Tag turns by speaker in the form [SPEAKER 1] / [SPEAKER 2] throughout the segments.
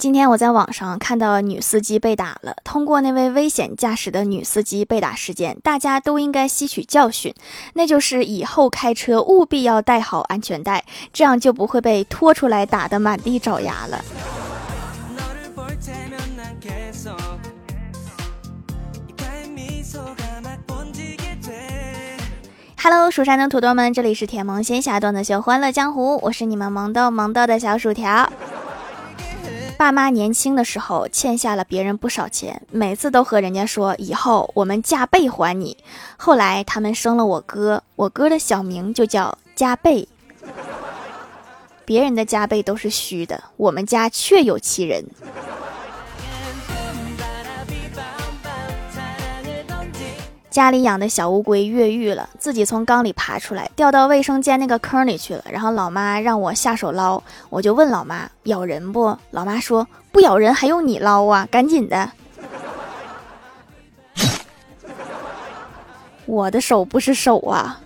[SPEAKER 1] 今天我在网上看到女司机被打了，通过那位危险驾驶的女司机被打事件，大家都应该吸取教训，那就是以后开车务必要带好安全带，这样就不会被拖出来打得满地找牙了。Hello，蜀山的土豆们，这里是甜萌仙侠段子秀欢乐江湖，我是你们萌豆萌豆的小薯条。爸妈年轻的时候欠下了别人不少钱，每次都和人家说以后我们加倍还你。后来他们生了我哥，我哥的小名就叫加倍。别人的加倍都是虚的，我们家确有其人。家里养的小乌龟越狱了，自己从缸里爬出来，掉到卫生间那个坑里去了。然后老妈让我下手捞，我就问老妈咬人不？老妈说不咬人，还用你捞啊？赶紧的！我的手不是手啊。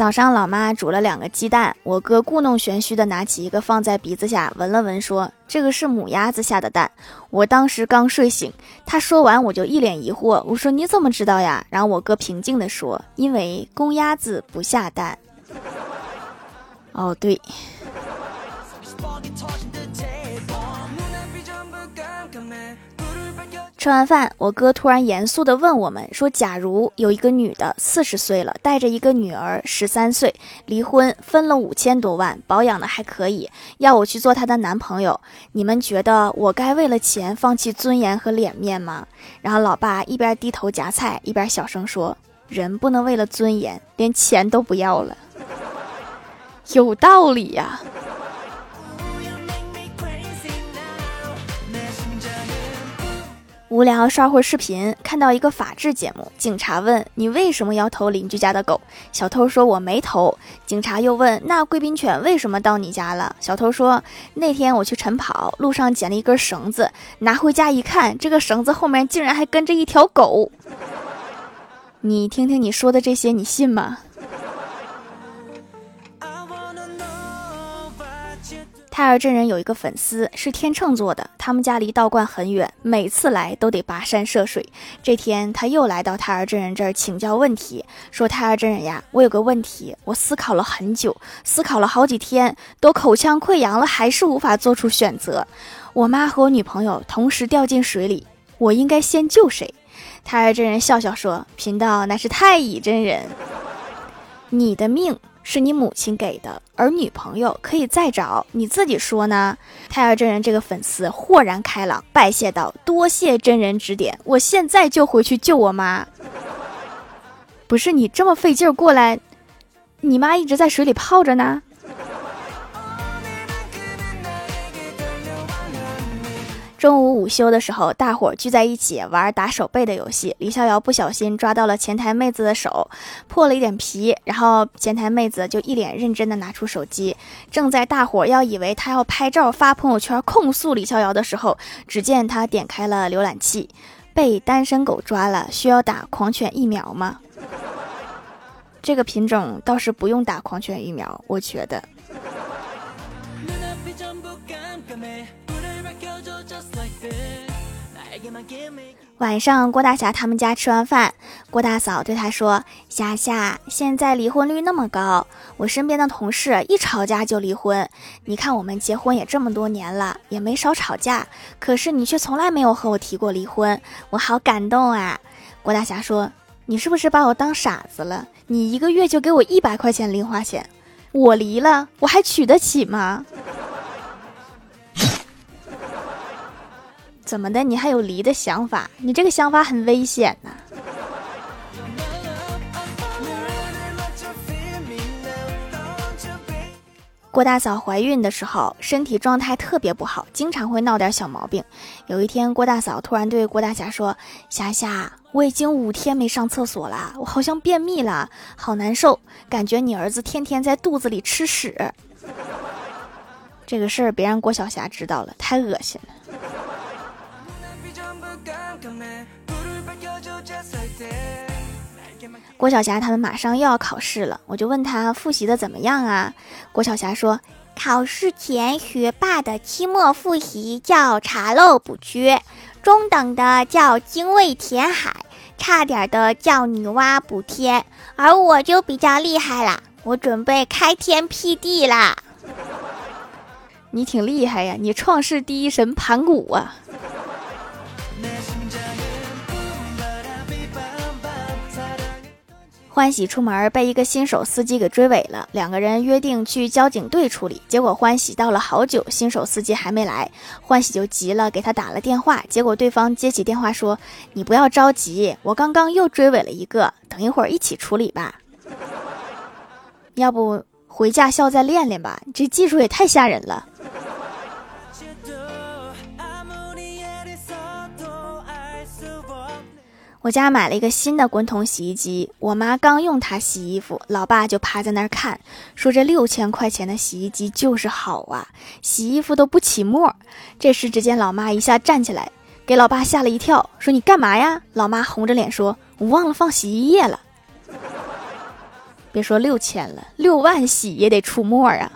[SPEAKER 1] 早上，老妈煮了两个鸡蛋，我哥故弄玄虚的拿起一个放在鼻子下闻了闻，说：“这个是母鸭子下的蛋。”我当时刚睡醒，他说完我就一脸疑惑，我说：“你怎么知道呀？”然后我哥平静的说：“因为公鸭子不下蛋。”哦，对。吃完饭，我哥突然严肃地问我们说：“假如有一个女的四十岁了，带着一个女儿十三岁，离婚分了五千多万，保养的还可以，要我去做她的男朋友，你们觉得我该为了钱放弃尊严和脸面吗？”然后老爸一边低头夹菜，一边小声说：“人不能为了尊严连钱都不要了。”有道理呀。无聊刷会儿视频，看到一个法制节目，警察问你为什么要偷邻居家的狗？小偷说我没偷。警察又问那贵宾犬为什么到你家了？小偷说那天我去晨跑，路上捡了一根绳子，拿回家一看，这个绳子后面竟然还跟着一条狗。你听听你说的这些，你信吗？太儿真人有一个粉丝是天秤座的，他们家离道观很远，每次来都得跋山涉水。这天他又来到太儿真人这儿请教问题，说：“太儿真人呀，我有个问题，我思考了很久，思考了好几天，都口腔溃疡了，还是无法做出选择。我妈和我女朋友同时掉进水里，我应该先救谁？”太儿真人笑笑说：“贫道乃是太乙真人，你的命。”是你母亲给的，而女朋友可以再找，你自己说呢？太二真人这个粉丝豁然开朗，拜谢道：“多谢真人指点，我现在就回去救我妈。”不是你这么费劲过来，你妈一直在水里泡着呢。中午午休的时候，大伙聚在一起玩打手背的游戏。李逍遥不小心抓到了前台妹子的手，破了一点皮。然后前台妹子就一脸认真的拿出手机，正在大伙要以为他要拍照发朋友圈控诉李逍遥的时候，只见他点开了浏览器。被单身狗抓了，需要打狂犬疫苗吗？这个品种倒是不用打狂犬疫苗，我觉得。晚上，郭大侠他们家吃完饭，郭大嫂对他说：“霞霞，现在离婚率那么高，我身边的同事一吵架就离婚。你看我们结婚也这么多年了，也没少吵架，可是你却从来没有和我提过离婚，我好感动啊！”郭大侠说：“你是不是把我当傻子了？你一个月就给我一百块钱零花钱，我离了我还娶得起吗？”怎么的？你还有离的想法？你这个想法很危险呐！郭大嫂怀孕的时候，身体状态特别不好，经常会闹点小毛病。有一天，郭大嫂突然对郭大侠说：“霞霞，我已经五天没上厕所了，我好像便秘了，好难受，感觉你儿子天天在肚子里吃屎。”这个事儿别让郭小霞知道了，太恶心了。郭晓霞他们马上又要考试了，我就问他复习的怎么样啊？郭晓霞说，考试前学霸的期末复习叫查漏补缺，中等的叫精卫填海，差点的叫女娲补天，而我就比较厉害啦，我准备开天辟地啦。你挺厉害呀，你创世第一神盘古啊！欢喜出门被一个新手司机给追尾了，两个人约定去交警队处理。结果欢喜到了好久，新手司机还没来，欢喜就急了，给他打了电话。结果对方接起电话说：“你不要着急，我刚刚又追尾了一个，等一会儿一起处理吧。要不回驾校再练练吧，这技术也太吓人了。”我家买了一个新的滚筒洗衣机，我妈刚用它洗衣服，老爸就趴在那儿看，说这六千块钱的洗衣机就是好啊，洗衣服都不起沫。这时，只见老妈一下站起来，给老爸吓了一跳，说：“你干嘛呀？”老妈红着脸说：“我忘了放洗衣液了。”别说六千了，六万洗也得出沫啊。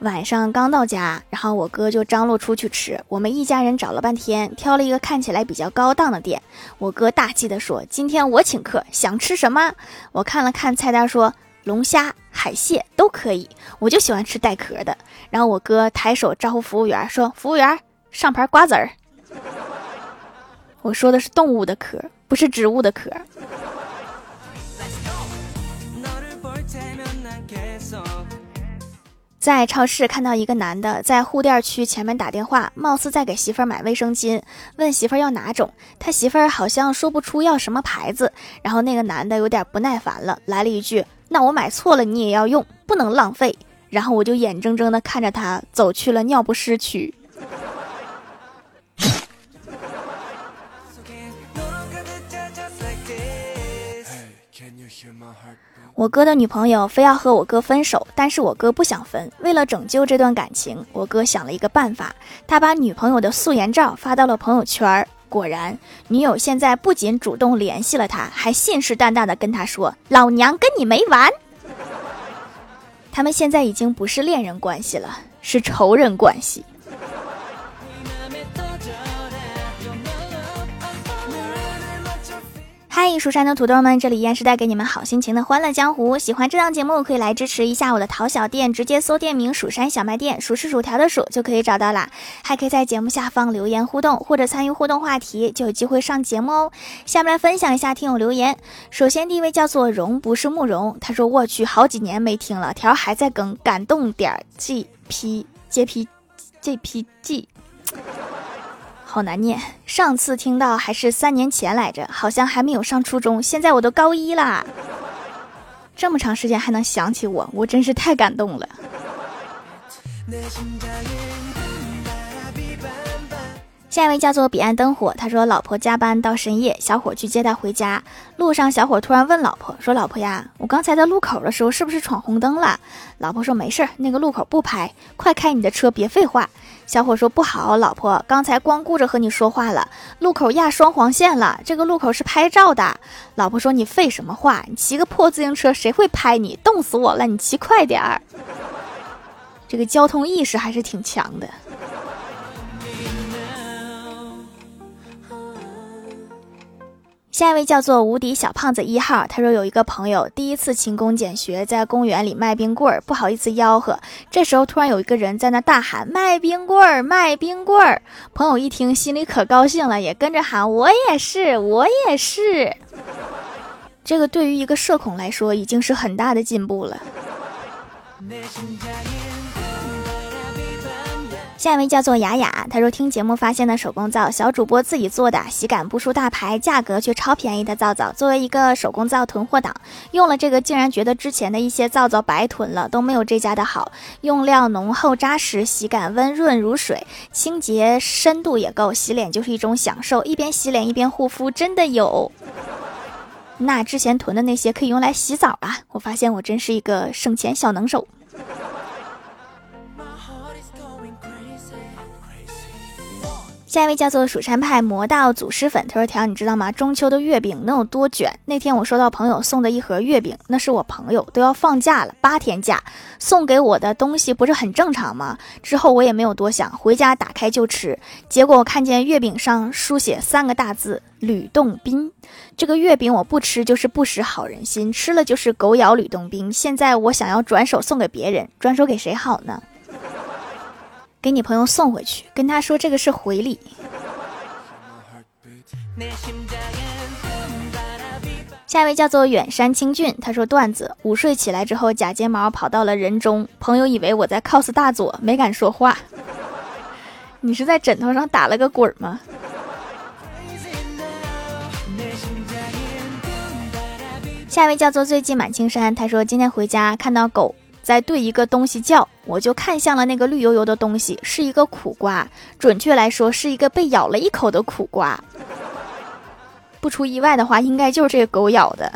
[SPEAKER 1] 晚上刚到家，然后我哥就张罗出去吃。我们一家人找了半天，挑了一个看起来比较高档的店。我哥大气地说：“今天我请客，想吃什么？”我看了看菜单，说：“龙虾、海蟹都可以。”我就喜欢吃带壳的。然后我哥抬手招呼服务员说：“服务员，上盘瓜子儿。”我说的是动物的壳，不是植物的壳。在超市看到一个男的在护垫区前面打电话，貌似在给媳妇儿买卫生巾，问媳妇儿要哪种，他媳妇儿好像说不出要什么牌子，然后那个男的有点不耐烦了，来了一句：“那我买错了你也要用，不能浪费。”然后我就眼睁睁地看着他走去了尿不湿区。我哥的女朋友非要和我哥分手，但是我哥不想分。为了拯救这段感情，我哥想了一个办法，他把女朋友的素颜照发到了朋友圈。果然，女友现在不仅主动联系了他，还信誓旦旦的跟他说：“老娘跟你没完。”他们现在已经不是恋人关系了，是仇人关系。嗨，蜀山的土豆们，这里依然是带给你们好心情的欢乐江湖。喜欢这档节目，可以来支持一下我的淘小店，直接搜店名“蜀山小卖店”，数是薯条的数就可以找到啦。还可以在节目下方留言互动，或者参与互动话题，就有机会上节目哦。下面来分享一下听友留言。首先第一位叫做荣，不是慕容，他说我去好几年没听了，条还在更，感动点 G P J P J P G。好难念，上次听到还是三年前来着，好像还没有上初中，现在我都高一啦。这么长时间还能想起我，我真是太感动了。下一位叫做彼岸灯火，他说老婆加班到深夜，小伙去接她回家。路上，小伙突然问老婆说：“老婆呀，我刚才在路口的时候是不是闯红灯了？”老婆说：“没事儿，那个路口不拍，快开你的车，别废话。”小伙说：“不好，老婆，刚才光顾着和你说话了，路口压双黄线了，这个路口是拍照的。”老婆说：“你废什么话？你骑个破自行车，谁会拍你？冻死我了！你骑快点儿。”这个交通意识还是挺强的。下一位叫做无敌小胖子一号，他说有一个朋友第一次勤工俭学，在公园里卖冰棍儿，不好意思吆喝。这时候突然有一个人在那大喊卖冰棍儿，卖冰棍儿。朋友一听，心里可高兴了，也跟着喊我也是，我也是。这个对于一个社恐来说，已经是很大的进步了。下一位叫做雅雅，她说听节目发现的手工皂，小主播自己做的，洗感不输大牌，价格却超便宜的皂皂。作为一个手工皂囤货党，用了这个竟然觉得之前的一些皂皂白囤了，都没有这家的好。用料浓厚扎实，洗感温润如水，清洁深度也够，洗脸就是一种享受，一边洗脸一边护肤，真的有。那之前囤的那些可以用来洗澡啊！我发现我真是一个省钱小能手。下一位叫做蜀山派魔道祖师粉，他说：“条，你知道吗？中秋的月饼能有多卷？那天我收到朋友送的一盒月饼，那是我朋友都要放假了，八天假送给我的东西不是很正常吗？之后我也没有多想，回家打开就吃。结果我看见月饼上书写三个大字‘吕洞宾’，这个月饼我不吃就是不识好人心，吃了就是狗咬吕洞宾。现在我想要转手送给别人，转手给谁好呢？”给你朋友送回去，跟他说这个是回礼。下一位叫做远山清俊，他说段子：午睡起来之后，假睫毛跑到了人中，朋友以为我在 cos 大佐，没敢说话。你是在枕头上打了个滚吗？下一位叫做最近满青山，他说今天回家看到狗。在对一个东西叫，我就看向了那个绿油油的东西，是一个苦瓜，准确来说是一个被咬了一口的苦瓜。不出意外的话，应该就是这个狗咬的。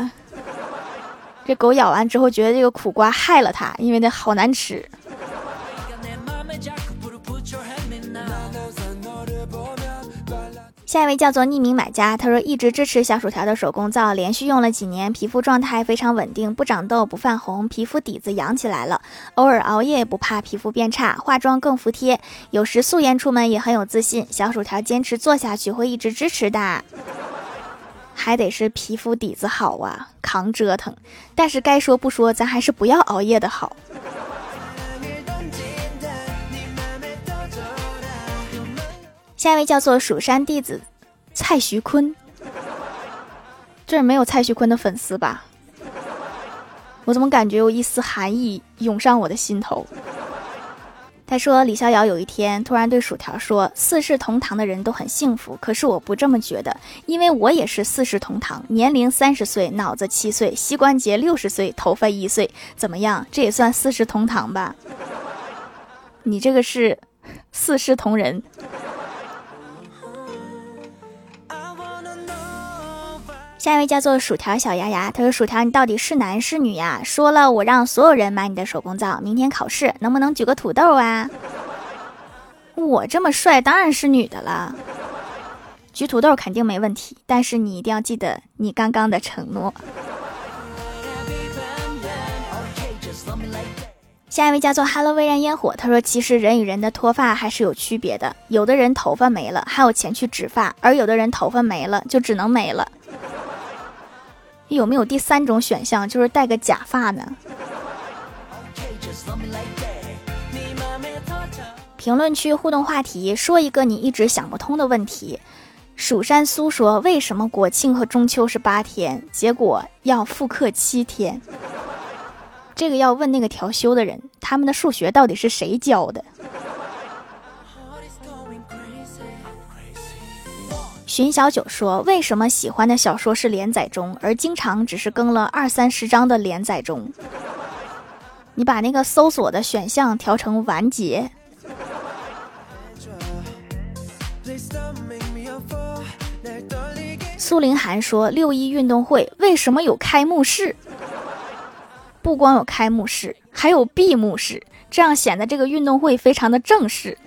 [SPEAKER 1] 这狗咬完之后，觉得这个苦瓜害了它，因为那好难吃。下一位叫做匿名买家，他说一直支持小薯条的手工皂，连续用了几年，皮肤状态非常稳定，不长痘不泛红，皮肤底子养起来了。偶尔熬夜也不怕皮肤变差，化妆更服帖，有时素颜出门也很有自信。小薯条坚持做下去，会一直支持的。还得是皮肤底子好啊，扛折腾。但是该说不说，咱还是不要熬夜的好。下一位叫做蜀山弟子蔡徐坤，这儿没有蔡徐坤的粉丝吧？我怎么感觉有一丝寒意涌上我的心头？他说李逍遥有一天突然对薯条说：“四世同堂的人都很幸福，可是我不这么觉得，因为我也是四世同堂，年龄三十岁，脑子七岁，膝关节六十岁，头发一岁，怎么样？这也算四世同堂吧？你这个是四世同人。”下一位叫做薯条小牙牙，他说：“薯条，你到底是男是女呀？说了，我让所有人买你的手工皂。明天考试能不能举个土豆啊？我这么帅，当然是女的了。举土豆肯定没问题，但是你一定要记得你刚刚的承诺。”下一位叫做 Hello 微燃烟火，他说：“其实人与人的脱发还是有区别的，有的人头发没了还有钱去植发，而有的人头发没了就只能没了。”有没有第三种选项，就是戴个假发呢？评论区互动话题，说一个你一直想不通的问题。蜀山苏说：“为什么国庆和中秋是八天，结果要复刻七天？”这个要问那个调休的人，他们的数学到底是谁教的？寻小九说：“为什么喜欢的小说是连载中，而经常只是更了二三十章的连载中？你把那个搜索的选项调成完结。”苏林涵说：“六一运动会为什么有开幕式？不光有开幕式，还有闭幕式，这样显得这个运动会非常的正式。”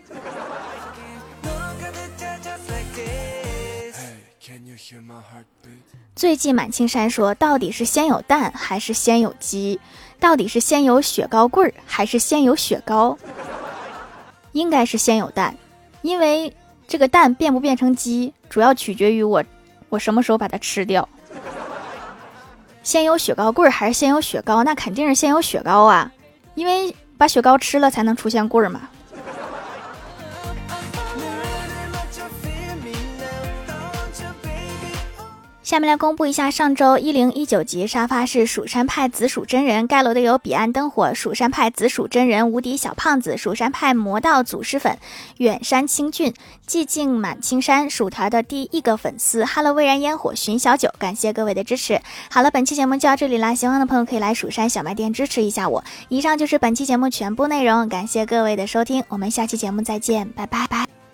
[SPEAKER 1] 最近满青山说：“到底是先有蛋还是先有鸡？到底是先有雪糕棍儿还是先有雪糕？应该是先有蛋，因为这个蛋变不变成鸡，主要取决于我我什么时候把它吃掉。先有雪糕棍儿还是先有雪糕？那肯定是先有雪糕啊，因为把雪糕吃了才能出现棍儿嘛。”下面来公布一下上周一零一九集沙发是蜀山派紫薯真人盖楼的有彼岸灯火、蜀山派紫薯真人、无敌小胖子、蜀山派魔道祖师粉、远山清俊、寂静满青山、薯条的第一个粉丝哈喽微燃烟火寻小九，感谢各位的支持。好了，本期节目就到这里啦，喜欢的朋友可以来蜀山小卖店支持一下我。以上就是本期节目全部内容，感谢各位的收听，我们下期节目再见，拜拜拜。